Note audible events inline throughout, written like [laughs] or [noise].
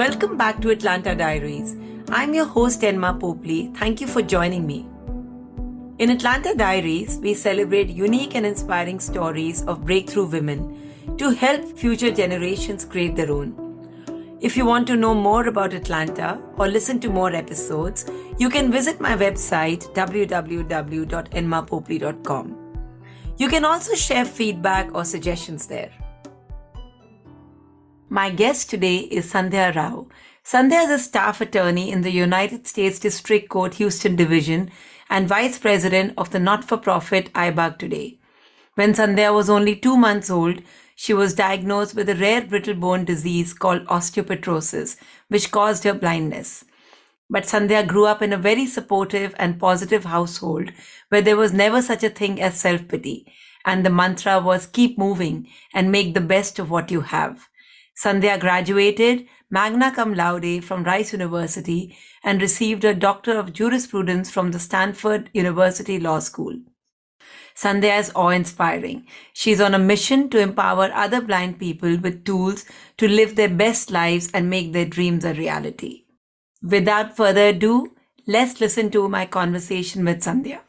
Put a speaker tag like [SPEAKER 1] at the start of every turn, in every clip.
[SPEAKER 1] Welcome back to Atlanta Diaries. I'm your host, Enma Popley. Thank you for joining me. In Atlanta Diaries, we celebrate unique and inspiring stories of breakthrough women to help future generations create their own. If you want to know more about Atlanta or listen to more episodes, you can visit my website www.enmapopley.com. You can also share feedback or suggestions there. My guest today is Sandhya Rao. Sandhya is a staff attorney in the United States District Court Houston Division and vice president of the not for profit iBug Today. When Sandhya was only two months old, she was diagnosed with a rare brittle bone disease called osteopetrosis, which caused her blindness. But Sandhya grew up in a very supportive and positive household where there was never such a thing as self pity. And the mantra was keep moving and make the best of what you have. Sandhya graduated magna cum laude from Rice University and received a Doctor of Jurisprudence from the Stanford University Law School. Sandhya is awe-inspiring. She's on a mission to empower other blind people with tools to live their best lives and make their dreams a reality. Without further ado, let's listen to my conversation with Sandhya.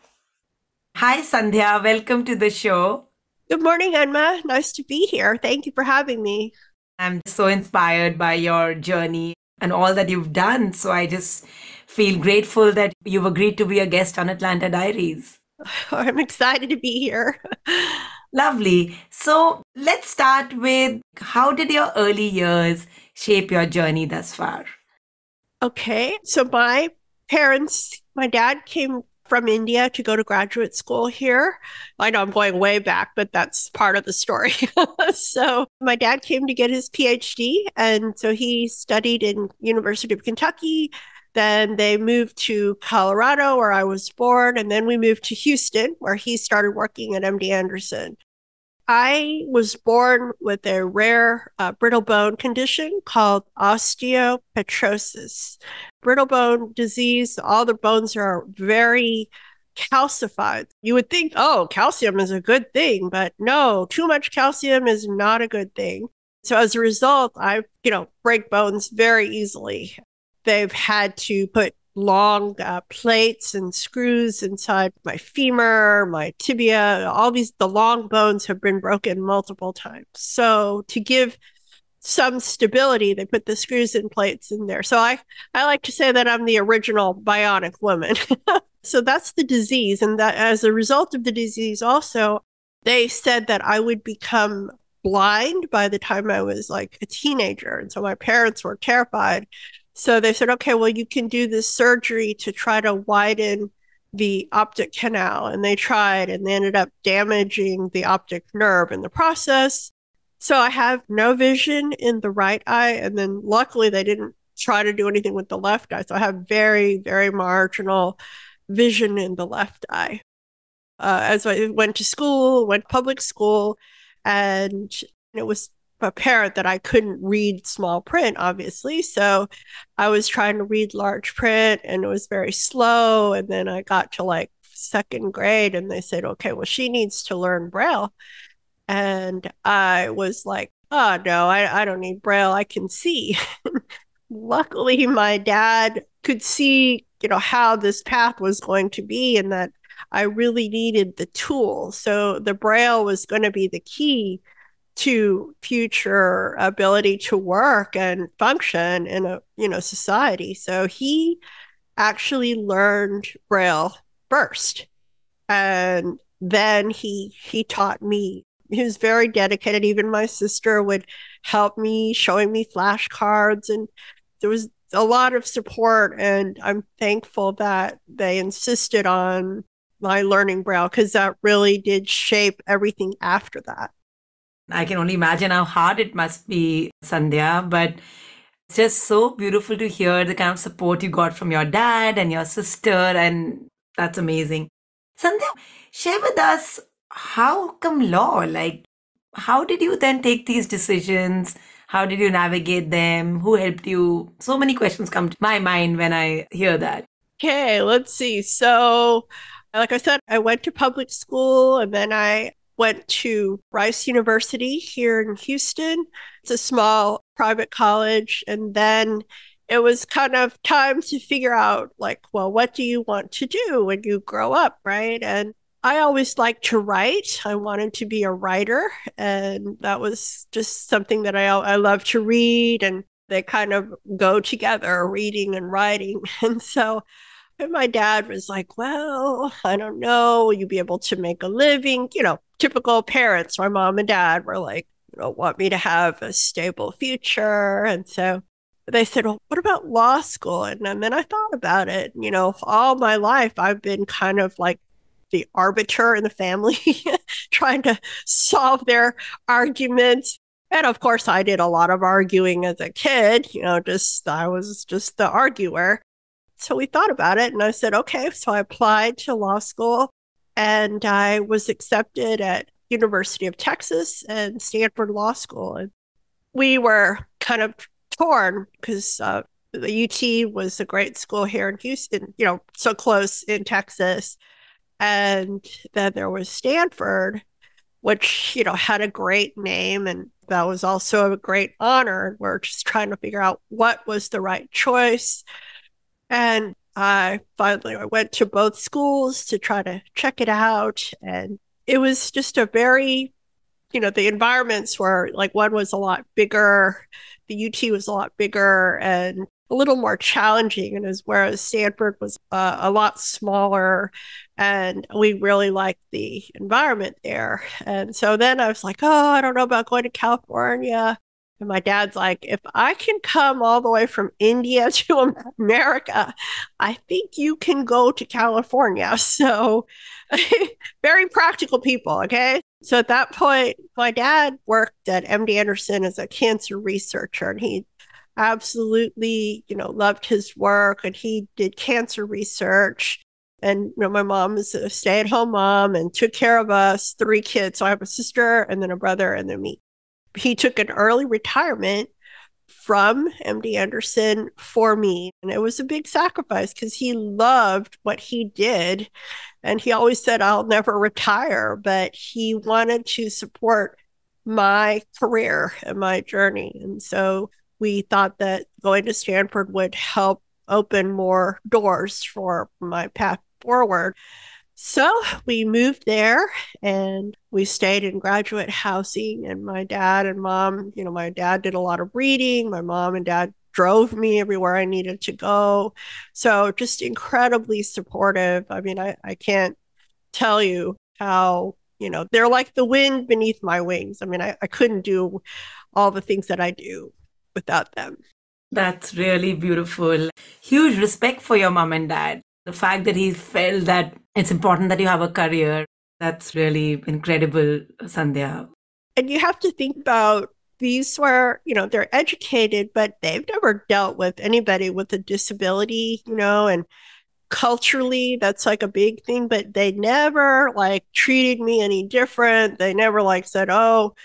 [SPEAKER 1] Hi, Sandhya. Welcome to the show.
[SPEAKER 2] Good morning, Enma. Nice to be here. Thank you for having me.
[SPEAKER 1] I'm so inspired by your journey and all that you've done. So I just feel grateful that you've agreed to be a guest on Atlanta Diaries. [laughs]
[SPEAKER 2] I'm excited to be here. [laughs]
[SPEAKER 1] Lovely. So let's start with how did your early years shape your journey thus far?
[SPEAKER 2] Okay. So my parents, my dad came from India to go to graduate school here. I know I'm going way back, but that's part of the story. [laughs] so my dad came to get his PhD, and so he studied in University of Kentucky. Then they moved to Colorado, where I was born, and then we moved to Houston, where he started working at MD Anderson. I was born with a rare uh, brittle bone condition called osteopetrosis. Brittle bone disease, all the bones are very calcified. You would think, oh, calcium is a good thing, but no, too much calcium is not a good thing. So as a result, I, you know, break bones very easily. They've had to put long uh, plates and screws inside my femur, my tibia, all these, the long bones have been broken multiple times. So to give some stability, they put the screws and plates in there. So I, I like to say that I'm the original bionic woman. [laughs] so that's the disease. And that as a result of the disease, also, they said that I would become blind by the time I was like a teenager. And so my parents were terrified so they said, okay, well, you can do this surgery to try to widen the optic canal. And they tried and they ended up damaging the optic nerve in the process. So I have no vision in the right eye. And then luckily they didn't try to do anything with the left eye. So I have very, very marginal vision in the left eye. Uh, as I went to school, went public school, and it was apparent that I couldn't read small print, obviously. So I was trying to read large print and it was very slow. And then I got to like second grade and they said, okay, well, she needs to learn Braille. And I was like, oh, no, I, I don't need Braille. I can see. [laughs] Luckily, my dad could see, you know, how this path was going to be and that I really needed the tool. So the Braille was going to be the key to future ability to work and function in a you know society. So he actually learned braille first. And then he he taught me he was very dedicated. Even my sister would help me showing me flashcards. And there was a lot of support. And i'm thankful that they insisted on my learning braille because that really did shape everything after that
[SPEAKER 1] I can only imagine how hard it must be, Sandhya, but it's just so beautiful to hear the kind of support you got from your dad and your sister, and that's amazing. Sandhya, share with us how come law? Like, how did you then take these decisions? How did you navigate them? Who helped you? So many questions come to my mind when I hear that.
[SPEAKER 2] Okay, let's see. So, like I said, I went to public school and then I went to Rice University here in Houston. It's a small private college. And then it was kind of time to figure out, like, well, what do you want to do when you grow up? Right. And I always liked to write. I wanted to be a writer. And that was just something that I, I love to read. And they kind of go together, reading and writing. [laughs] And so and my dad was like, Well, I don't know. Will you be able to make a living? You know, typical parents. My mom and dad were like, You know, want me to have a stable future. And so they said, Well, what about law school? And, and then I thought about it. You know, all my life, I've been kind of like the arbiter in the family, [laughs] trying to solve their arguments. And of course, I did a lot of arguing as a kid, you know, just I was just the arguer. So we thought about it and I said, okay. So I applied to law school and I was accepted at University of Texas and Stanford Law School. And we were kind of torn because uh, the UT was a great school here in Houston, you know, so close in Texas. And then there was Stanford, which, you know, had a great name and that was also a great honor. We're just trying to figure out what was the right choice. And I finally I went to both schools to try to check it out. And it was just a very, you know, the environments were like one was a lot bigger, the UT was a lot bigger and a little more challenging. And as whereas Stanford was uh, a lot smaller and we really liked the environment there. And so then I was like, oh, I don't know about going to California. And my dad's like, if I can come all the way from India [laughs] to America, I think you can go to California. [laughs] So, [laughs] very practical people. Okay. So at that point, my dad worked at MD Anderson as a cancer researcher, and he absolutely, you know, loved his work and he did cancer research. And you know, my mom is a stay-at-home mom and took care of us, three kids. So I have a sister and then a brother and then me he took an early retirement from MD Anderson for me. And it was a big sacrifice because he loved what he did. And he always said, I'll never retire, but he wanted to support my career and my journey. And so we thought that going to Stanford would help open more doors for my path forward. So we moved there and we stayed in graduate housing. And my dad and mom, you know, my dad did a lot of reading. My mom and dad drove me everywhere I needed to go. So just incredibly supportive. I mean, I, I can't tell you how, you know, they're like the wind beneath my wings. I mean, I, I couldn't do all the things that I do without them.
[SPEAKER 1] That's really beautiful. Huge respect for your mom and dad. The fact that he felt that it's important that you have a career. That's really incredible, Sandhya.
[SPEAKER 2] And you have to think about these were, you know, they're educated, but they've never dealt with anybody with a disability, you know, and culturally that's like a big thing, but they never like treated me any different. They never like said, oh,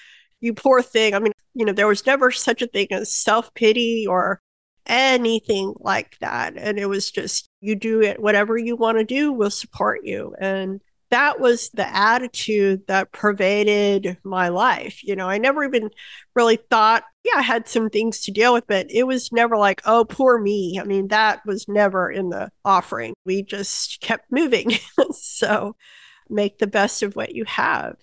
[SPEAKER 2] you poor thing. I mean, you know, there was never such a thing as self pity or anything like that. And it was just, you do it, whatever you want to do, we'll support you. And that was the attitude that pervaded my life. You know, I never even really thought, yeah, I had some things to deal with, but it was never like, oh, poor me. I mean, that was never in the offering. We just kept moving. [laughs] so make the best of what you have.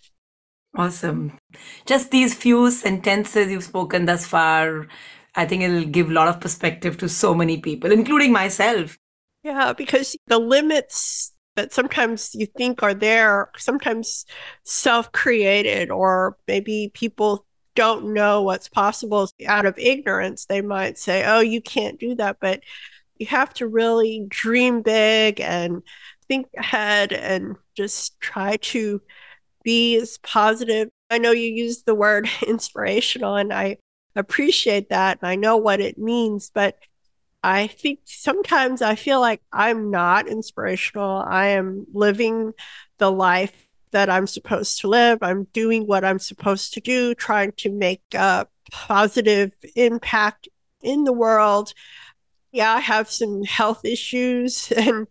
[SPEAKER 1] Awesome. Just these few sentences you've spoken thus far I think it'll give a lot of perspective to so many people, including myself.
[SPEAKER 2] Yeah, because the limits that sometimes you think are there, sometimes self created, or maybe people don't know what's possible out of ignorance. They might say, oh, you can't do that. But you have to really dream big and think ahead and just try to be as positive. I know you use the word [laughs] inspirational, and I appreciate that and I know what it means, but I think sometimes I feel like I'm not inspirational. I am living the life that I'm supposed to live. I'm doing what I'm supposed to do, trying to make a positive impact in the world. Yeah, I have some health issues [laughs] and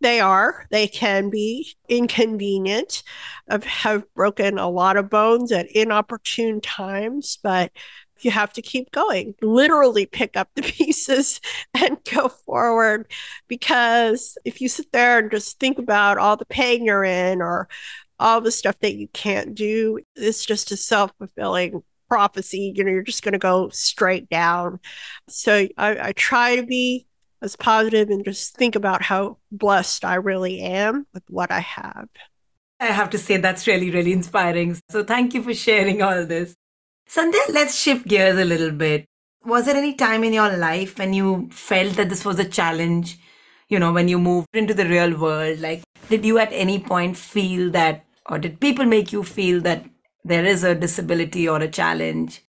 [SPEAKER 2] They are. They can be inconvenient. I have broken a lot of bones at inopportune times, but you have to keep going, literally pick up the [laughs] pieces and go forward. Because if you sit there and just think about all the pain you're in or all the stuff that you can't do, it's just a self fulfilling prophecy. You know, you're just going to go straight down. So I, I try to be as positive and just think about how blessed I really am with what I have.
[SPEAKER 1] I have to say that's really, really inspiring. So thank you for sharing all this. Sandhya, let's shift gears a little bit. Was there any time in your life when you felt that this was a challenge? You know, when you moved into the real world, like, did you at any point feel that, or did people make you feel that there is a disability or a challenge?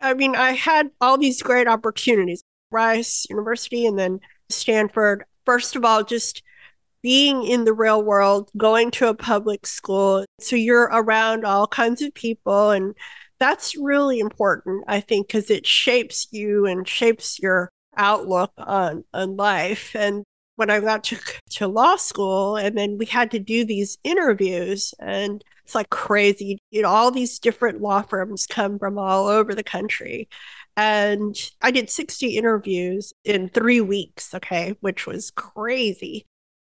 [SPEAKER 2] I mean, I had all these great opportunities. Rice University and then Stanford. First of all, just being in the real world, going to a public school. So you're around all kinds of people. And that's really important, I think, because it shapes you and shapes your outlook on, on life. And when I got to, to law school, and then we had to do these interviews, and it's like crazy. You know, all these different law firms come from all over the country. And I did 60 interviews in three weeks, okay, which was crazy.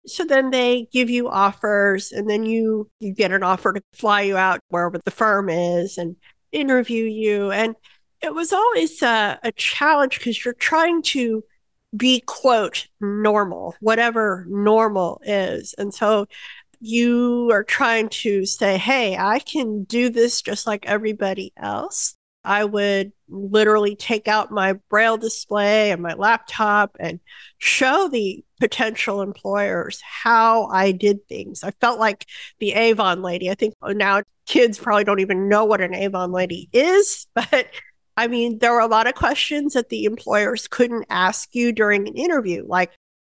[SPEAKER 2] So then they give you offers and then you you get an offer to fly you out wherever the firm is and interview you. And it was always a, a challenge because you're trying to be quote normal, whatever normal is. And so you are trying to say, hey, I can do this just like everybody else. I would literally take out my braille display and my laptop and show the potential employers how I did things. I felt like the Avon lady. I think now kids probably don't even know what an Avon lady is, [laughs] but I mean, there were a lot of questions that the employers couldn't ask you during an interview, like,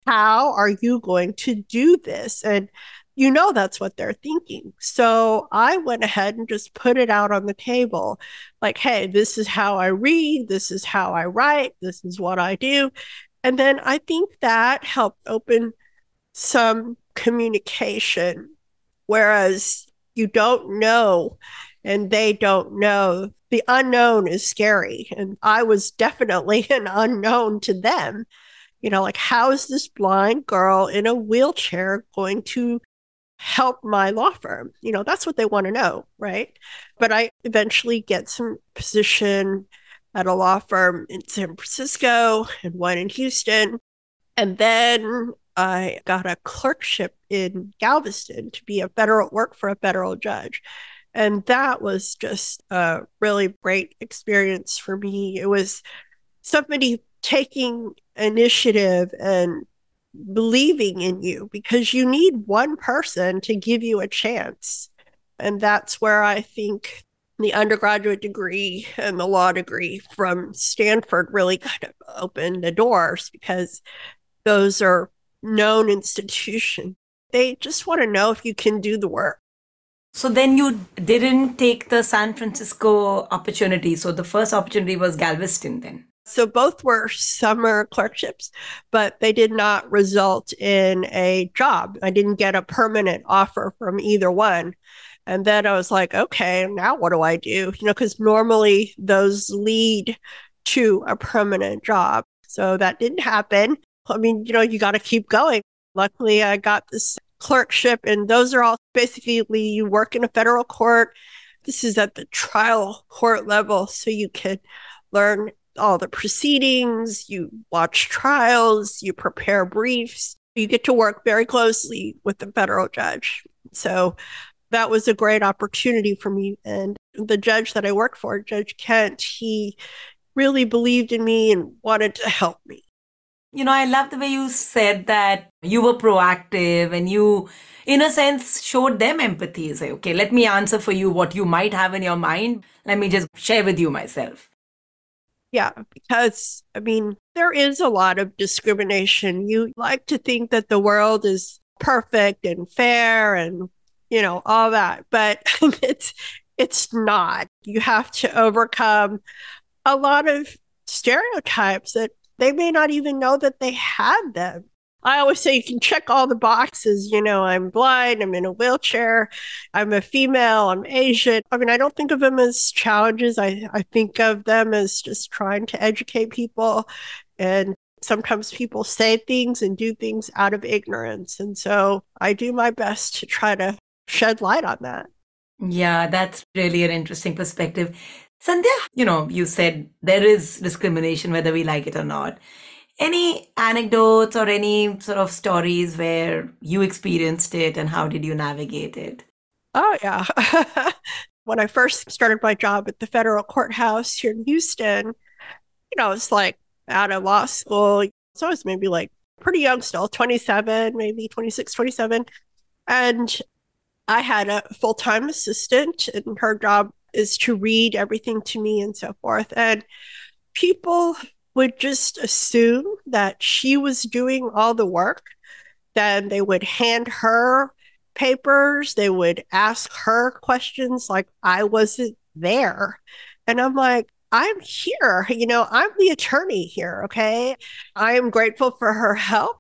[SPEAKER 2] how are you going to do this? And you know that's what they're thinking. So I went ahead and just put it out on the table like, hey, this is how I read, this is how I write, this is what I do. And then I think that helped open some communication. Whereas you don't know and they don't know, the unknown is scary. And I was definitely [laughs] an unknown to them. You know, like, how is this blind girl in a wheelchair going to help my law firm. You know, that's what they want to know, right? But I eventually get some position at a law firm in San Francisco and one in Houston. And then I got a clerkship in Galveston to be a federal work for a federal judge. And that was just a really great experience for me. It was somebody taking initiative and believing in you because you need one person to give you a chance. And that's where I think the undergraduate degree and the law degree from Stanford really kind of opened the doors because those are known institution. They just want to know if you can do the work.
[SPEAKER 1] So then you didn't take the San Francisco opportunity. So the first opportunity was Galveston then.
[SPEAKER 2] So both were summer clerkships, but they did not result in a job. I didn't get a permanent offer from either one. And then I was like, okay, now what do I do? You know, because normally those lead to a permanent job. So that didn't happen. I mean, you know, you got to keep going. Luckily, I got this clerkship, and those are all basically you work in a federal court. This is at the trial court level, so you can learn all the proceedings, you watch trials, you prepare briefs. You get to work very closely with the federal judge. So that was a great opportunity for me. And the judge that I worked for, Judge Kent, he really believed in me and wanted to help me.
[SPEAKER 1] You know, I love the way you said that you were proactive and you, in a sense, showed them empathy. Say, okay, let me answer for you what you might have in your mind. Let me just share with you myself.
[SPEAKER 2] Yeah, because I mean, there is a lot of discrimination. You like to think that the world is perfect and fair and, you know, all that, but [laughs] it's it's not. You have to overcome a lot of stereotypes that they may not even know that they had them. I always say you can check all the boxes. You know, I'm blind, I'm in a wheelchair, I'm a female, I'm Asian. I mean, I don't think of them as challenges. I, I think of them as just trying to educate people. And sometimes people say things and do things out of ignorance. And so I do my best to try to shed light on that.
[SPEAKER 1] Yeah, that's really an interesting perspective. Sandhya, you know, you said there is discrimination whether we like it or not. Any anecdotes or any sort of stories where you experienced it and how did you navigate it?
[SPEAKER 2] Oh, yeah. [laughs] when I first started my job at the federal courthouse here in Houston, you know, it's like out of law school. So I was maybe like pretty young still, 27, maybe 26, 27. And I had a full time assistant, and her job is to read everything to me and so forth. And people would just assume that she was doing all the work. Then they would hand her papers, they would ask her questions like I wasn't there. And I'm like, I'm here. You know, I'm the attorney here. Okay. I am grateful for her help,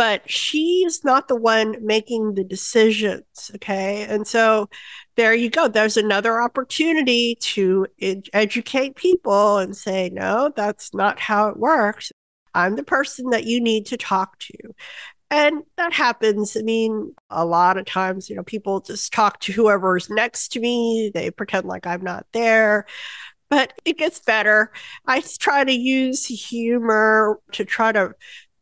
[SPEAKER 2] but she's not the one making the decisions. Okay. And so there you go. There's another opportunity to ed- educate people and say, no, that's not how it works. I'm the person that you need to talk to. And that happens. I mean, a lot of times, you know, people just talk to whoever's next to me. They pretend like I'm not there but it gets better. I try to use humor to try to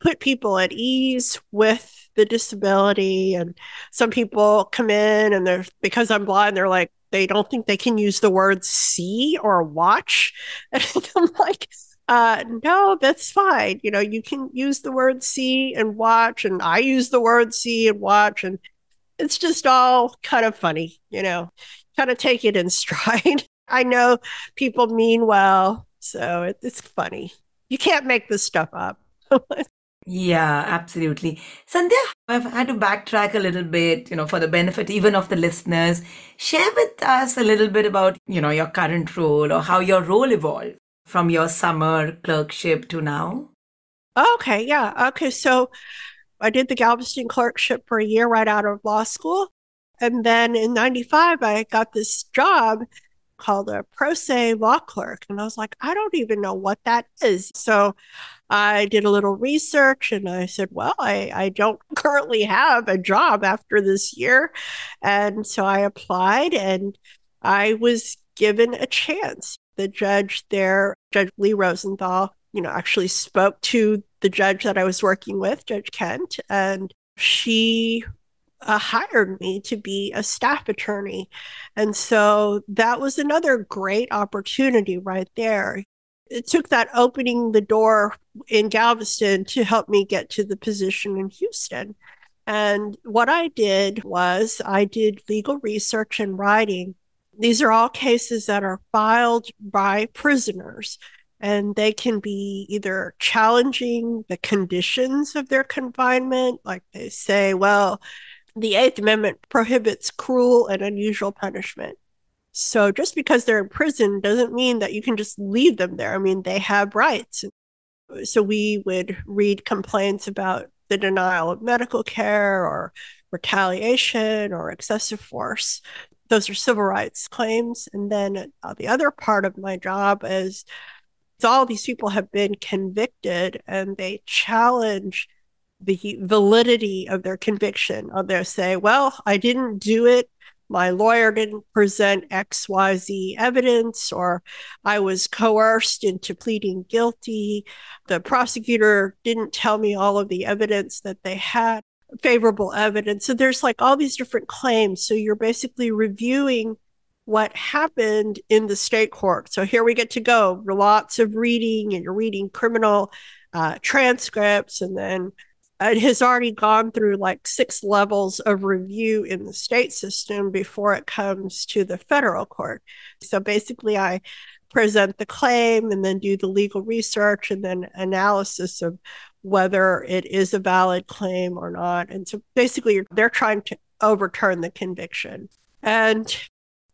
[SPEAKER 2] put people at ease with the disability. And some people come in and they're, because I'm blind, they're like, they don't think they can use the word see or watch. [laughs] And I'm like, uh, no, that's fine. You know, you can use the word see and watch, and I use the word see and watch, and it's just all kind of funny, you know, kind of take it in [laughs] stride. I know people mean well, so it, it's funny. You can't make this stuff up. [laughs]
[SPEAKER 1] Yeah, absolutely. Sandhya, I've had to backtrack a little bit, you know, for the benefit even of the listeners. Share with us a little bit about, you know, your current role or how your role evolved from your summer clerkship to now.
[SPEAKER 2] Oh, okay, yeah. Okay, so I did the Galveston clerkship for a year right out of law school. And then in 95, I got this job called a pro se law clerk. And I was like, I don't even know what that is. So I did a little research and I said, well, I, I don't [laughs] currently have a job after this year. And so I applied and I was given a chance. The judge there, Judge Lee Rosenthal, you know, actually spoke to the judge that I was working with, Judge Kent, and she uh, hired me to be a staff attorney. And so that was another great opportunity right there. It took that opening the door in Galveston to help me get to the position in Houston. And what I did was I did legal research and writing. These are all cases that are filed by prisoners and they can be either challenging the conditions of their confinement, like they say, well, the Eighth Amendment prohibits cruel and unusual punishment. So just because they're in prison doesn't mean that you can just leave them there. I mean, they have rights. So we would read complaints about the denial of medical care or retaliation or excessive force. Those are civil rights claims. And then uh, the other part of my job is all these people have been convicted and they challenge the validity of their conviction. Or they'll say, well, I didn't do it. My lawyer didn't present XYZ evidence, or I was coerced into pleading guilty. The prosecutor didn't tell me all of the evidence that they had, favorable evidence. So there's like all these different claims. So you're basically reviewing what happened in the state court. So here we get to go. Lots of reading, and you're reading criminal uh, transcripts, and then it has already gone through like six levels of review in the state system before it comes to the federal court. So basically, I present the claim and then do the legal research and then analysis of whether it is a valid claim or not. And so basically, they're trying to overturn the conviction. And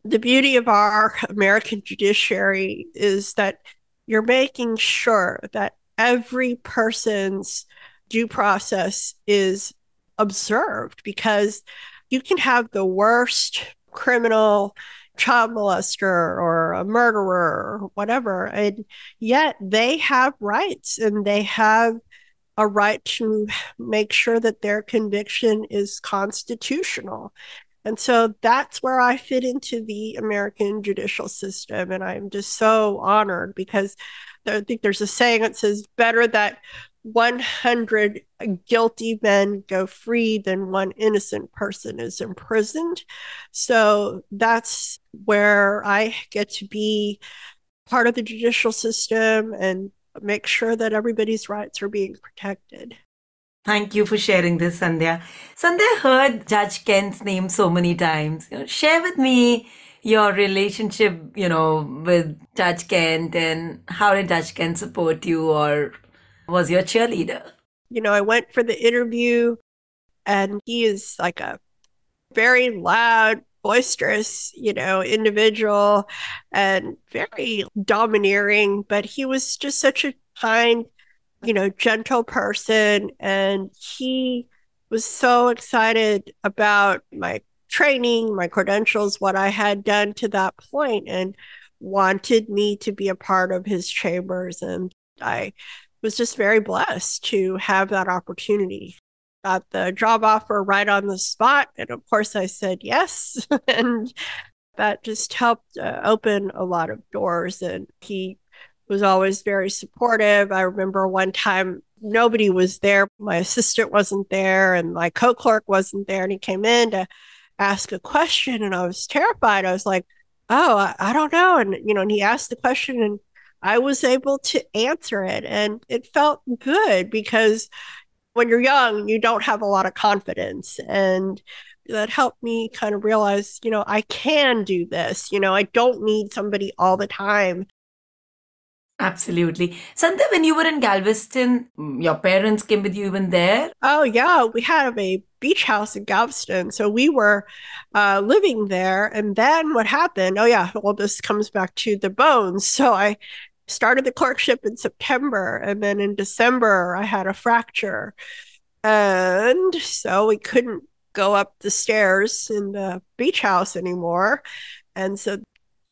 [SPEAKER 2] the beauty of our American judiciary is that you're making sure that every person's due process is observed because you can have the worst criminal child molester or a murderer or whatever and yet they have rights and they have a right to make sure that their conviction is constitutional and so that's where I fit into the American judicial system. And I'm just so honored because I think there's a saying that says, better that 100 guilty men go free than one innocent person is imprisoned. So that's where I get to be part of the judicial system and make sure that everybody's rights are being protected.
[SPEAKER 1] Thank you for sharing this, Sandhya. Sandhya heard Judge Kent's name so many times. You know, share with me your relationship, you know, with Judge Kent and how did Judge Kent support you or was your cheerleader?
[SPEAKER 2] You know, I went for the interview and he is like a very loud, boisterous, you know, individual and very domineering, but he was just such a kind you know, gentle person. And he was so excited about my training, my credentials, what I had done to that point, and wanted me to be a part of his chambers. And I was just very blessed to have that opportunity. Got the job offer right on the spot. And of course, I said yes. [laughs] and that just helped uh, open a lot of doors. And he was always very supportive. I remember one time nobody was there. My assistant wasn't there and my co-clerk wasn't there. And he came in to ask a question and I was terrified. I was like, oh, I, I don't know. And, you know, and he asked the question and I was able to answer it. And it felt good because when you're young, you don't have a lot of confidence. And that helped me kind of realize, you know, I can do this. You know, I don't need somebody all the time
[SPEAKER 1] Absolutely. Sandhya, when you were in Galveston, mm, your parents came with you even there?
[SPEAKER 2] Oh, yeah. We had a beach house in Galveston. So we were uh, living there. And then what happened? Oh, yeah. Well, this comes back to the bones. So I started the clerkship in September. And then in December, I had a fracture. And so we couldn't go up the stairs in the beach house anymore. And so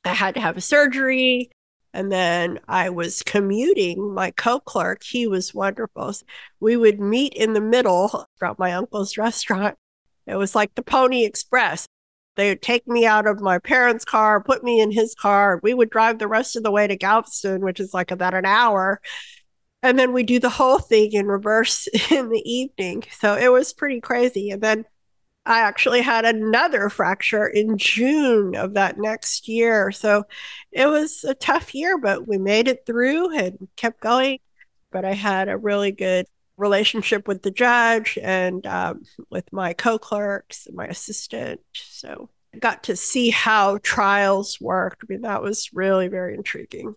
[SPEAKER 2] I had to have a surgery. And then I was commuting. My co clerk, he was wonderful. We would meet in the middle from my uncle's restaurant. It was like the Pony Express. They would take me out of my parents' car, put me in his car. We would drive the rest of the way to Galveston, which is like about an hour. And then we do the whole thing in reverse [laughs] in the evening. So it was pretty crazy. And then I actually had another fracture in June of that next year. So it was a tough year, but we made it through and kept going. But I had a really good relationship with the judge and um, with my co clerks, my assistant. So I got to see how trials worked. I mean, that was really very intriguing.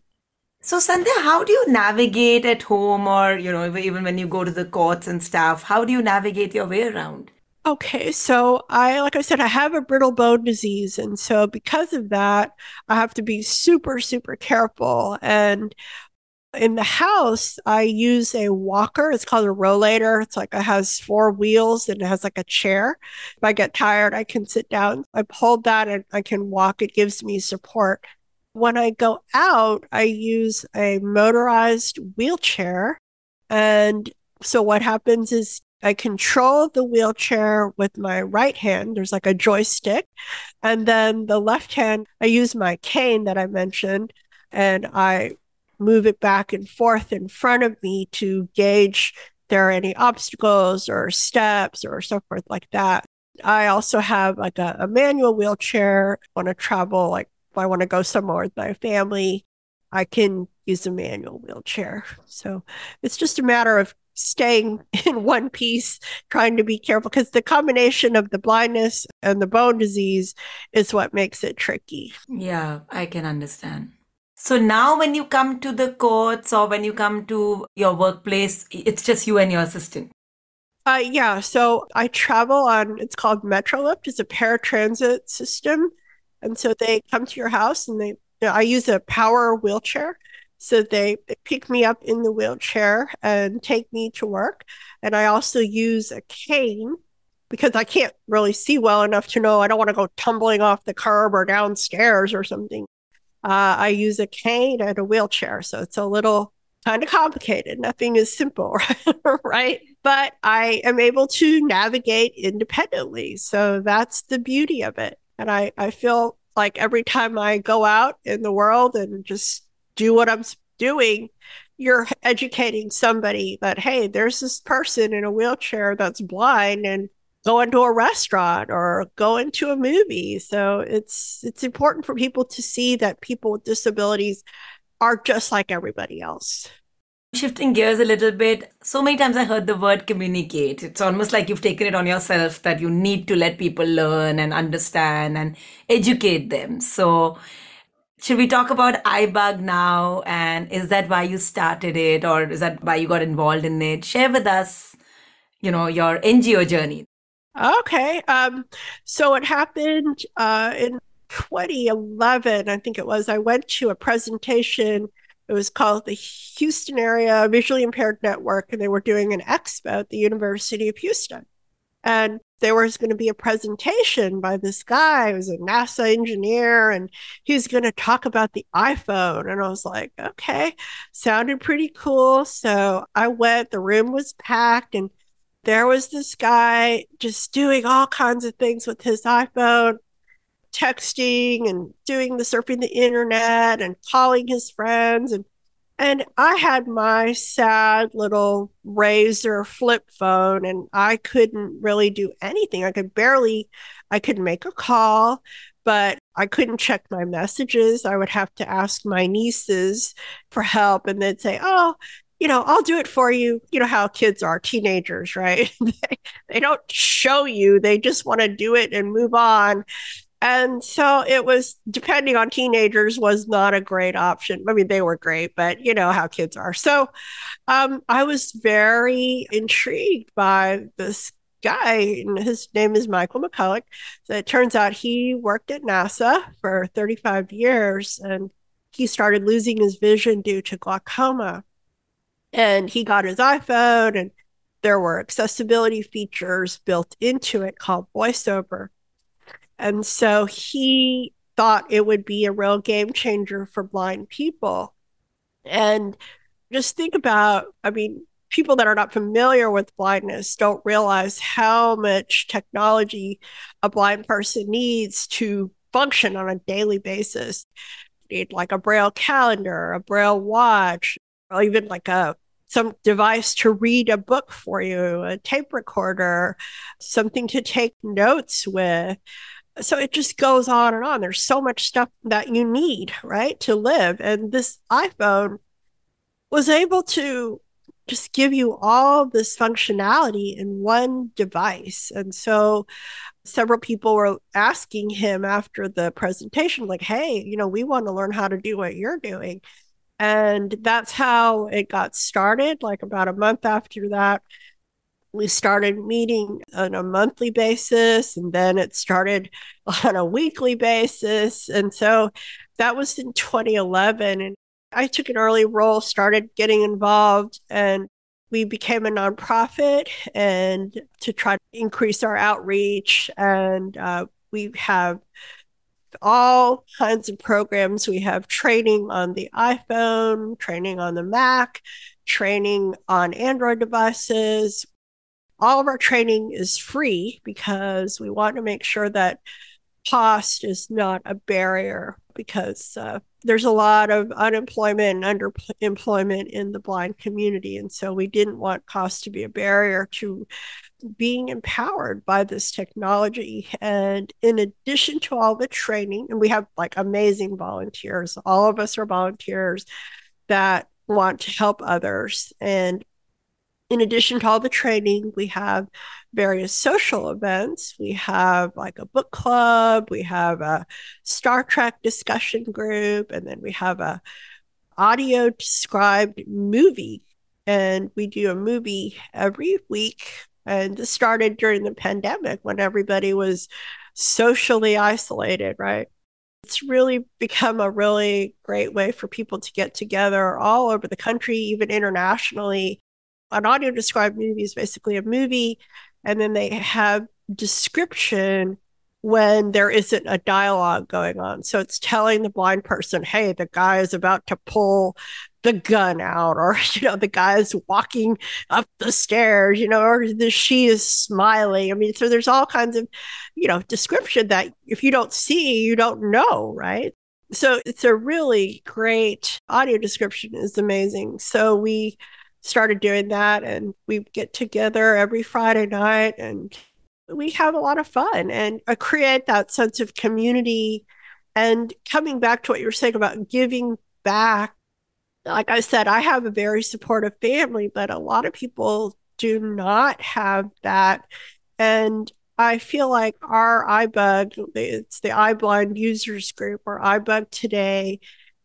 [SPEAKER 1] So, Sandhya, how do you navigate at home or, you know, even when you go to the courts and stuff? How do you navigate your way around?
[SPEAKER 2] Okay, so I, like I said, I have a brittle bone disease. And so because of that, I have to be super, super careful. And in the house, I use a walker. It's called a rollator. It's like it has four wheels and it has like a chair. If I get tired, I can sit down. I hold that and I can walk. It gives me support. When I go out, I use a motorized wheelchair. And so what happens is I control the wheelchair with my right hand. There's like a joystick. And then the left hand, I use my cane that I mentioned and I move it back and forth in front of me to gauge there are any obstacles or steps or so forth like that. I also have like a, a manual wheelchair. I want to travel, like if I want to go somewhere with my family, I can use a manual wheelchair. So it's just a matter of staying [laughs] in one piece, trying to be careful because the combination of the blindness and the bone disease is what makes it tricky.
[SPEAKER 1] Yeah, I can understand. So now, when you come to the courts or when you come to your workplace, it's just you and your assistant.
[SPEAKER 2] Uh, yeah, so I travel on, it's called Metrolift. It's a paratransit system. And so they come to your house and they, you know, I use a power wheelchair So they, pick me up in the wheelchair and take me to work. And I also use a cane because I can't really see well enough to know I don't want to go tumbling off the curb or downstairs or something. Uh, I use a cane and a wheelchair. So it's a little kind of complicated. Nothing is simple, [laughs] right? But I am able to navigate independently. So that's the beauty of it. And I, I feel like every time I go out in the world and just do what I'm doing, you're educating somebody that, hey, there's this person in a wheelchair that's blind and go into a restaurant or go into a movie. So it's it's important for people to see that people with disabilities are just like everybody else.
[SPEAKER 1] Shifting gears a little bit, so many times I heard the word communicate. It's almost like you've taken it on yourself that you need to let people learn and understand and educate them. So, should we talk about iBug now? And is that why you started it, or is that why you got involved in it? Share with us, you know, your NGO journey.
[SPEAKER 2] Okay. Um, so it happened uh, in 2011, I think it was. I went to a presentation. It was called the Houston Area Visually Impaired Network, and they were doing an expo at the University of Houston. And there was going to be a presentation by this guy who was a NASA engineer, and he was going to talk about the iPhone. And I was like, okay, sounded pretty cool. So I went, the room was packed, and there was this guy just doing all kinds of things with his iPhone, texting and doing the surfing the internet and calling his friends and and I had my sad little Razr flip phone and I couldn't really do anything. I could barely I could make a call, but I couldn't check my messages. I would have to ask my nieces for help and they'd say, "Oh, you know, I'll do it for you. You know how kids are, teenagers, right? [laughs] they, they don't show you, they just want to do it and move on. And so it was, depending on teenagers, was not a great option. I mean, they were great, but you know how kids are. So um, I was very intrigued by this guy. And his name is Michael McCulloch. So it turns out he worked at NASA for 35 years and he started losing his vision due to glaucoma and he got his iPhone and there were accessibility features built into it called voiceover. And so he thought it would be a real game changer for blind people. And just think about, I mean, people that are not familiar with blindness don't realize how much technology a blind person needs to function on a daily basis. You need like a braille calendar, a braille watch, or even like a some device to read a book for you, a tape recorder, something to take notes with. So it just goes on and on. There's so much stuff that you need, right, to live. And this iPhone was able to just give you all this functionality in one device. And so several people were asking him after the presentation, like, hey, you know, we want to learn how to do what you're doing. And that's how it got started. Like about a month after that, we started meeting on a monthly basis, and then it started [laughs] on a weekly basis. And so that was in 2011. And I took an early role, started getting involved, and we became a nonprofit and to try to increase our outreach. And uh, we have all kinds of programs. We have training on the iPhone, training on the Mac, training on Android devices. All of our training is free because we want to make sure that cost is not a barrier because uh, there's a lot of unemployment and underemployment in the blind community. And so we didn't want cost to be a barrier to being empowered by this technology. And in addition to all the training, and we have like amazing volunteers, all of us are volunteers that want to help others. And in addition to all the training, we have various social events. We have like a book club, we have a Star Trek discussion group, and then we have a audio described movie. And we do a movie every week and this started during the pandemic when everybody was socially isolated, right? It's really become a really great way for people to get together all over the country, even internationally. An audio described movie is basically a movie, and then they have description when there isn't a dialogue going on. So it's telling the blind person, hey, the guy is about to pull the gun out, [laughs] or, you know, the guy is walking up the stairs, you know, or the, she is smiling. I mean, so there's all kinds of, you know, description that if you don't see, you don't know, right? So it's a really great audio description is amazing. So we started doing that and we get together every Friday night and we have a lot of fun and uh, create that sense of community. And coming back to what you were saying about giving back, like I said, I have a very supportive family, but a lot of people do not have that. And I feel like our iBug, it's the iBlind users group or iBug today,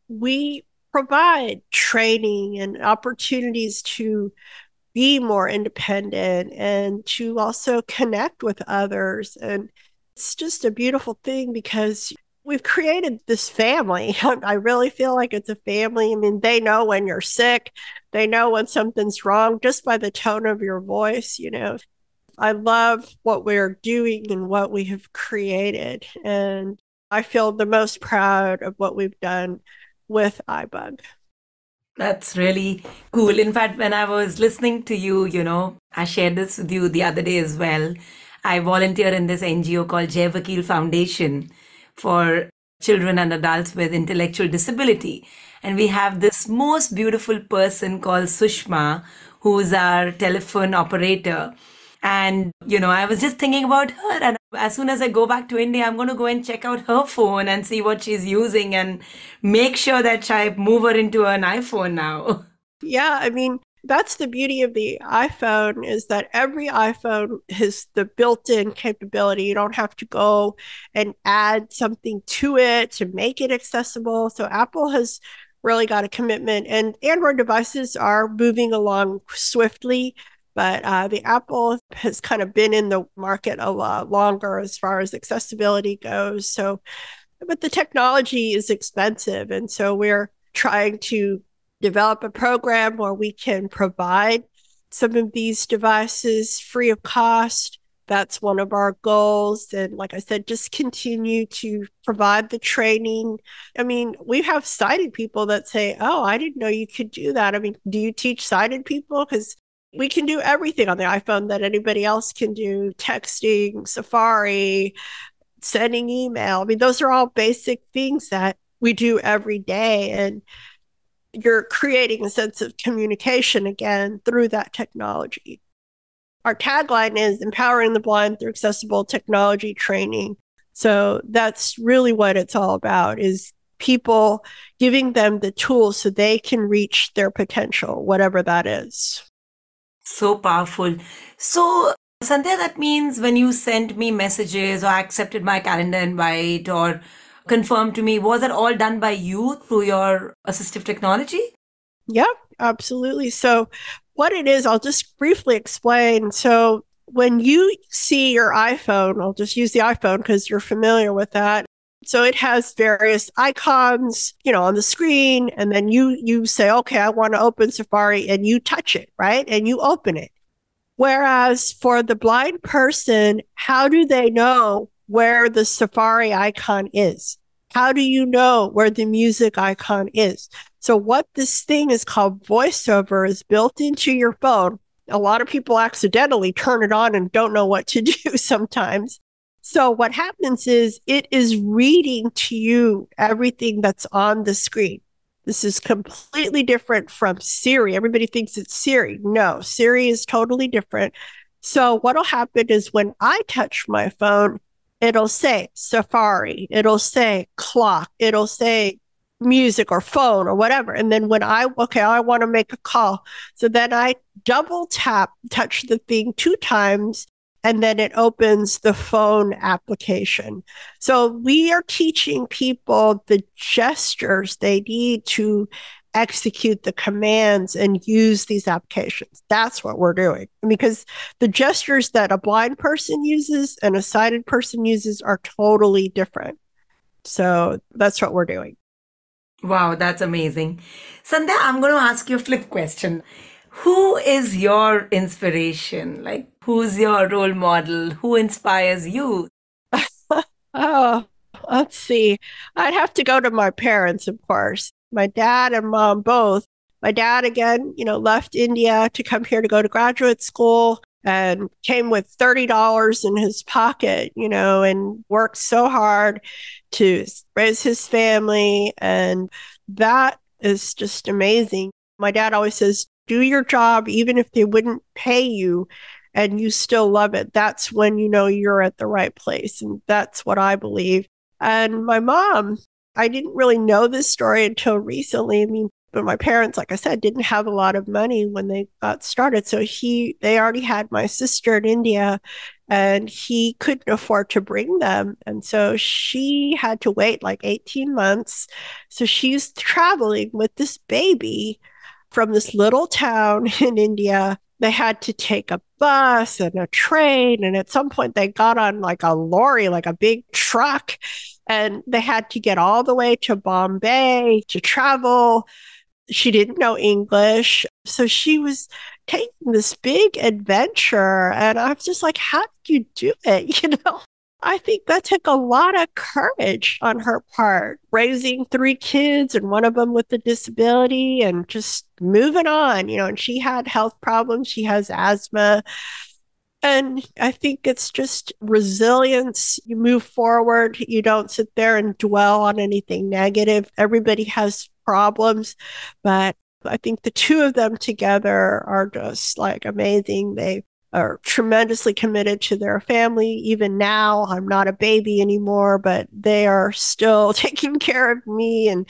[SPEAKER 2] we provide training and opportunities to be more independent and to also connect with others. And it's just a beautiful thing because we've created this family. [laughs] I really feel like it's a family. I mean, they know when you're sick, they know when something's wrong just by the tone of your voice, you know. I love what we're doing and what we have created. And I feel the most proud of what we've done with iBug.
[SPEAKER 1] That's really cool. In fact, when I was listening to you, you know, I shared this with you the other day as well. I volunteer in this NGO called Jai Vakil Foundation for children and adults with intellectual disability. And we have this most beautiful person called Sushma, who's our telephone operator. And, you know, I was just thinking about her. And as soon as I go back to India, I'm going to go and check out her phone and see what she's using and make sure that I move her into an iPhone now.
[SPEAKER 2] Yeah. I mean, that's the beauty of the iPhone is that every iPhone has the built-in capability. You don't have to go and add something to it to make it accessible. So Apple has really got a commitment and Android devices are moving along swiftly but uh, the Apple has kind of been in the market a lot longer as far as accessibility goes. So, but the technology is expensive. And so we're trying to develop a program where we can provide some of these devices free of cost. That's one of our goals. And like I said, just continue to provide the training. I mean, we have sighted people that say, Oh, I didn't know you could do that. I mean, do you teach sighted people? Because we can do everything on the iPhone that anybody else can do texting, Safari, sending email. I mean, those are all basic things that we do every day. And you're creating a sense of communication again through that technology. Our tagline is empowering the blind through accessible technology training. So that's really what it's all about is people giving them the tools so they can reach their potential, whatever that is.
[SPEAKER 1] So powerful. So, Sandhya, that means when you sent me messages or accepted my calendar invite or confirmed to me, was it all done by you through your assistive technology?
[SPEAKER 2] Yep, absolutely. So, what it is, I'll just briefly explain. So, when you see your iPhone, I'll just use the iPhone because you're familiar with that. So it has various icons, you know, on the screen, and then you you say, okay, I want to open Safari, and you touch it, right, and you open it. Whereas for the blind person, how do they know where the Safari icon is? How do you know where the music icon is? So what this thing is called voiceover is built into your phone. A lot of people accidentally turn it on and don't know what to [laughs] do sometimes. So what happens is it is reading to you everything that's on the screen. This is completely different from Siri. Everybody thinks it's Siri. No, Siri is totally different. So what'll happen is when I touch my phone, it'll say Safari, it'll say clock, it'll say music or phone or whatever. And then when I, okay, I want to make a call. So then I double tap, touch the thing two times and then it opens the phone application. So we are teaching people the gestures they need to execute the commands and use these applications. That's what we're doing. Because the gestures that a blind person uses and a sighted person uses are totally different. So that's what we're doing.
[SPEAKER 1] Wow, that's amazing. Sandhya, I'm going to ask you a flip question. Who is your inspiration? Like, who's your role model? Who inspires you? [laughs]
[SPEAKER 2] oh, let's see. I'd have to go to my parents, of course. My dad and mom both. My dad, again, you know, left India to come here to go to graduate school and came with $30 in his pocket, you know, and worked so hard to raise his family. And that is just amazing. My dad always says, do your job, even if they wouldn't pay you and you still love it. That's when you know you're at the right place. And that's what I believe. And my mom, I didn't really know this story until recently. I mean, but my parents like i said didn't have a lot of money when they got started so he they already had my sister in india and he couldn't afford to bring them and so she had to wait like 18 months so she's traveling with this baby from this little town [laughs] in india they had to take a bus and a train and at some point they got on like a lorry like a big truck and they had to get all the way to bombay to travel she didn't know English. So she was taking this big adventure. And I was just like, how did you do it? [laughs] You know, I think that took a lot of courage on her part, raising three kids and one of them with a disability and just moving on, you know, and she had health problems. She has asthma. And I think it's just resilience. You move forward. You don't sit there and dwell on anything negative. Everybody has problems, but I think the two of them together are just like amazing. They are tremendously committed to their family. Even now, I'm not a baby anymore, but they are still [laughs] taking care of me. And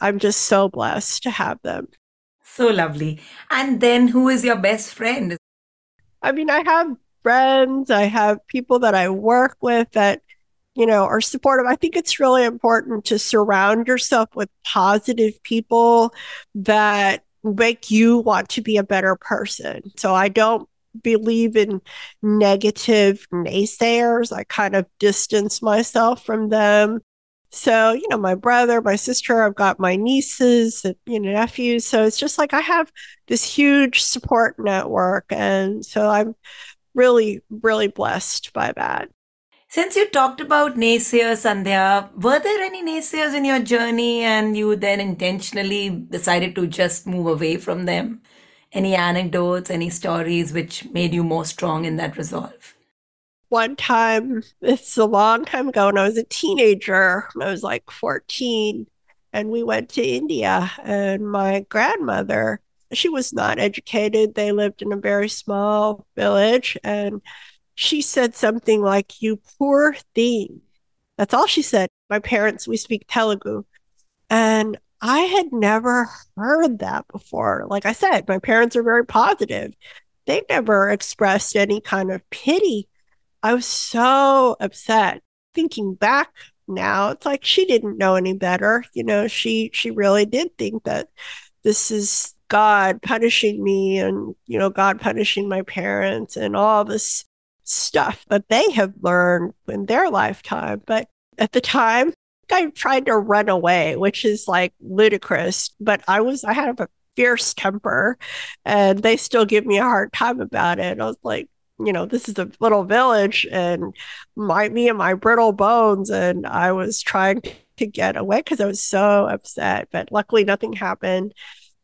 [SPEAKER 2] I'm just so blessed to have them.
[SPEAKER 1] So lovely. And then who is your best friend?
[SPEAKER 2] I mean, I have friends, I have people that I work with that, you know, are supportive. I think it's really important to surround yourself with positive people that make you want to be a better person. So I don't believe in negative naysayers. I kind of distance myself from them. So, you know, my brother, my sister, I've got my nieces, you know, nephews. So it's just like I have this huge support network. And so I'm really, really blessed by that.
[SPEAKER 1] Since you talked about naysayers, Sandhya, were there any naysayers in your journey and you then intentionally decided to just move away from them? Any anecdotes, any stories which made you more strong in that resolve?
[SPEAKER 2] One time, it's a long time ago, when I was a teenager, I was like 14, and we went to India, and my grandmother she was not educated. They lived in a very small village. And she said something like, You poor thing. That's all she said. My parents, we speak Telugu. And I had never heard that before. Like I said, my parents are very positive. They never expressed any kind of pity. I was so upset. Thinking back now, it's like she didn't know any better. You know, she she really did think that this is God punishing me and, you know, God punishing my parents and all this stuff that they have learned in their lifetime. But at the time, I tried to run away, which is like ludicrous. But I was, I had a fierce temper and they still give me a hard time about it. I was like, you know, this is a little village and my, me and my brittle bones. And I was trying to get away because I was so upset. But luckily, nothing happened.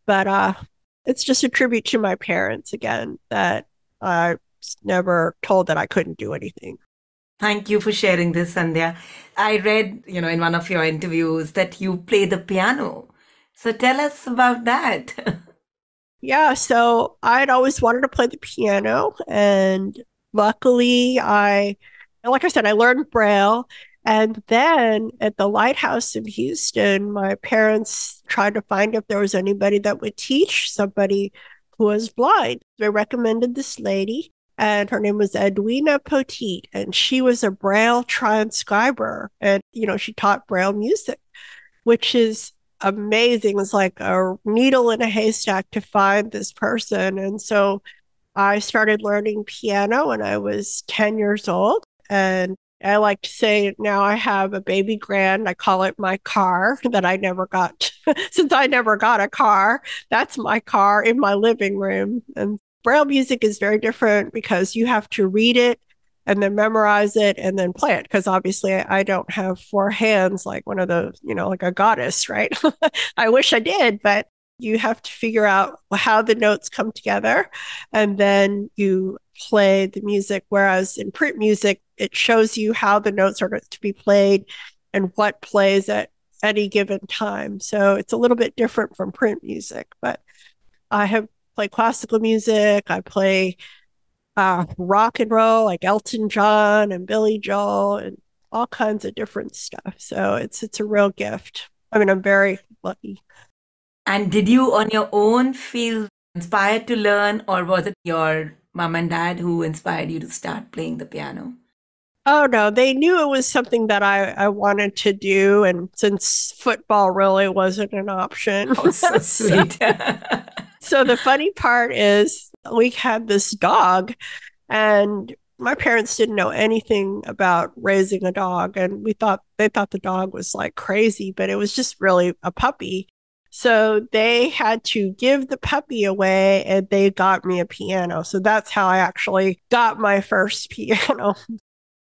[SPEAKER 2] But uh, it's just a tribute to my parents again that I never told that I couldn't do anything.
[SPEAKER 1] Thank you for sharing this, Sandhya. I read, you know, in one of your interviews that you play the piano. So tell us about that. [laughs]
[SPEAKER 2] yeah, so I'd always wanted to play the piano. And luckily, I, like I said, I learned Braille and then at the lighthouse in Houston, my parents tried to find if there was anybody that would teach somebody who was blind. They recommended this lady, and her name was Edwina Poteet, and she was a Braille transcriber. And, you know, she taught Braille music, which is amazing. It's like a needle in a haystack to find this person. And so I started learning piano when I was 10 years old. And I like to say now I have a baby grand. I call it my car [laughs] that I never got [laughs] since I never got a car. That's my car in my living room. And Braille music is very different because you have to read it and then memorize it and then play it. Because obviously I don't have four hands like one of those, you know, like a goddess, right? [laughs] I wish I did, but you have to figure out how the notes come together and then you play the music. Whereas in print music, it shows you how the notes are to be played and what plays at any given time. So it's a little bit different from print music, but I have played classical music. I play uh, rock and roll like Elton John and Billy Joel and all kinds of different stuff. So it's it's a real gift. I mean, I'm very lucky.
[SPEAKER 1] And did you on your own feel inspired to learn, or was it your mom and dad who inspired you to start playing the piano?
[SPEAKER 2] Oh no, they knew it was something that I, I wanted to do, and since football really wasn't an option,
[SPEAKER 1] oh, so [laughs] sweet. [laughs]
[SPEAKER 2] so the funny part is we had this dog, and my parents didn't know anything about raising a dog, and we thought they thought the dog was like crazy, but it was just really a puppy. So they had to give the puppy away and they got me a piano. So that's how I actually got my first [laughs] piano.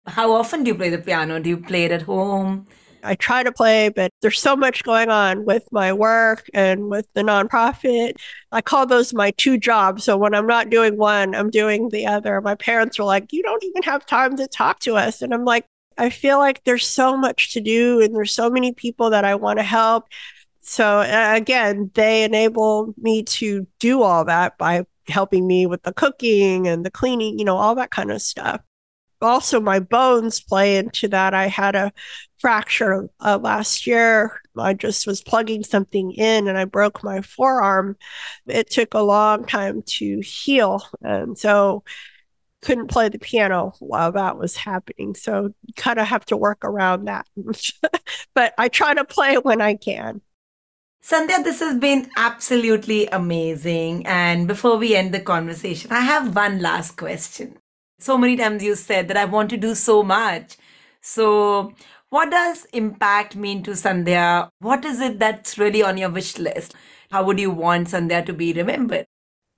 [SPEAKER 1] How often do you play the piano? Do you play it at home?
[SPEAKER 2] I try to play, but there's so much going on with my work and with the nonprofit. I call those my two jobs. So when I'm not doing one, I'm doing the other. My parents are like, You don't even have time to talk to us. And I'm like, I feel like there's so much to do and there's so many people that I want to help so again, they enable me to do all that by helping me with the cooking and the cleaning, you know, all that kind of stuff. Also, my bones play into that. I had a fracture uh, last year. I just was plugging something in and I broke my forearm. It took a long time to heal. And so couldn't play the piano while that was happening. So kind of have to work around that. [laughs] but I try to play when I can.
[SPEAKER 1] Sandhya, this has been absolutely amazing. And before we end the conversation, I have one last question. So many times you said that I want to do so much. So, what does impact mean to Sandhya? What is it that's really on your wish list? How would you want Sandhya to be remembered?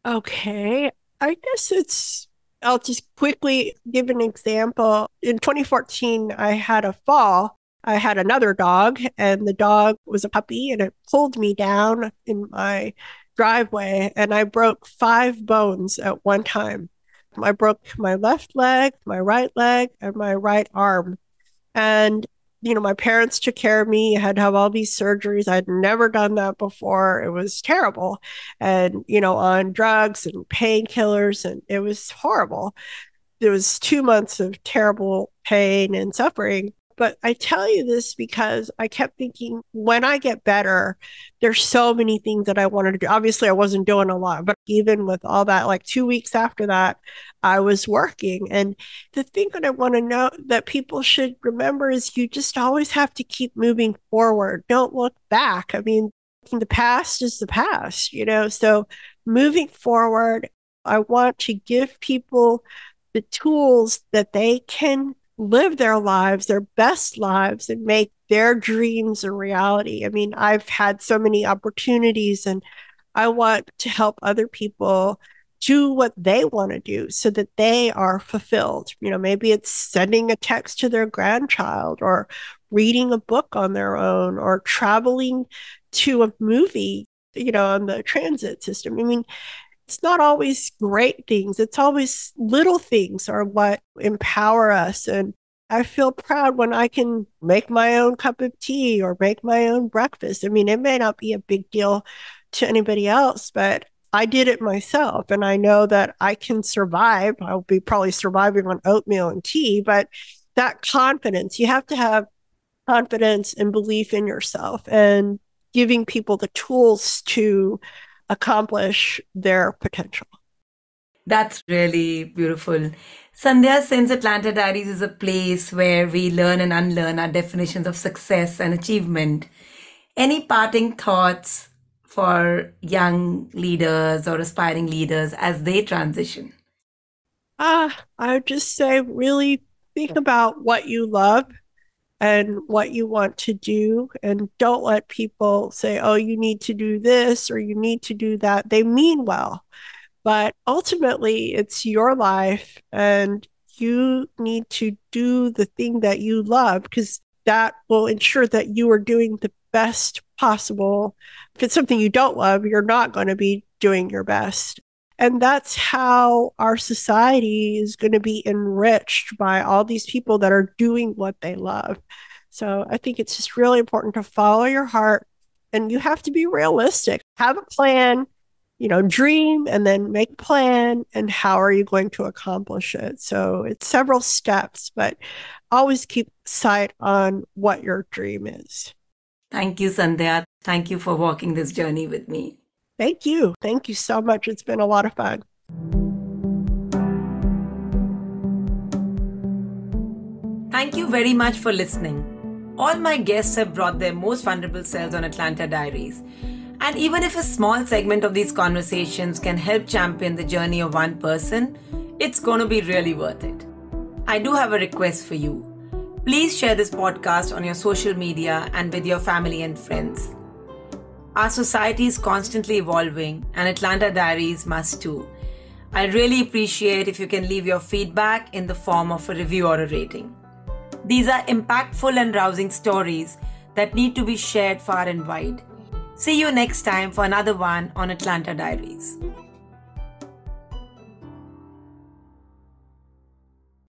[SPEAKER 2] Okay. I guess it's, I'll just quickly give an example. In 2014, I had a fall I had another dog, and the dog was a puppy, and it pulled me down in my driveway, and I broke five bones at one time. I broke my left leg, my right leg, and my right arm. And, you know, my parents took care of me. I had to have all these surgeries. I'd never done that before. It was terrible. And, you know, on drugs and painkillers, and it was horrible. There was two months of terrible pain and suffering. But I tell you this because I kept thinking when I get better, there's so many things that I wanted to do. Obviously, I wasn't doing a lot, but even with all that, like two weeks after that, I was working. And the thing that I want to know that people should remember is you just always have to keep moving forward. Don't look back. I mean, the past is the past, you know? So moving forward, I want to give people the tools that they can live their lives, their best lives, and make their dreams a reality. I mean, I've had so many opportunities, and I want to help other people do what they want to do so that they are fulfilled. You know, maybe it's sending a text to their grandchild or reading a book on their own or traveling to a movie, you know, on the transit system. I mean, it's not always great things. It's always little things are what empower us. And I feel proud when I can make my own cup of tea or make my own breakfast. I mean, it may not be a big deal to anybody else, but I did it myself. And I know that I can survive. I'll be probably surviving on oatmeal and tea, but that confidence, you have to have confidence and belief in yourself and giving people the tools to accomplish their potential.
[SPEAKER 1] That's really beautiful. Sandhya, since Atlanta Diaries is a place where we learn and unlearn our definitions of success and achievement, any parting thoughts for young leaders or aspiring leaders as they transition?
[SPEAKER 2] Ah, uh, I would just say really think about what you love and what you want to do. And don't let people say oh you need to do this or you need to do that. They mean well but ultimately it's your life and you need to do the thing that you love because that will ensure that you are doing the best possible. If it's something you don't love you're not going to be doing your best and that's how our society is going to be enriched by all these people that are doing what they love. So I think it's just really important to follow your heart and you have to be realistic. Have a plan, you know, dream and then make a plan and how are you going to accomplish it? So it's several steps, but always keep sight on what your dream is.
[SPEAKER 1] Thank you, Sandhya. Thank you for walking this journey with me.
[SPEAKER 2] Thank you. Thank you so much. It's been a lot of fun.
[SPEAKER 1] Thank you very much for listening. All my guests have brought their most vulnerable selves on Atlanta Diaries. And even if a small segment of these conversations can help champion the journey of one person, it's going to be really worth it. I do have a request for you. Please share this podcast on your social media and with your family and friends. Our society is constantly evolving, and Atlanta Diaries must too. I really appreciate if you can leave your feedback in the form of a review or a rating. These are impactful and rousing stories that need to be shared far and wide. See you next time for another one on Atlanta Diaries.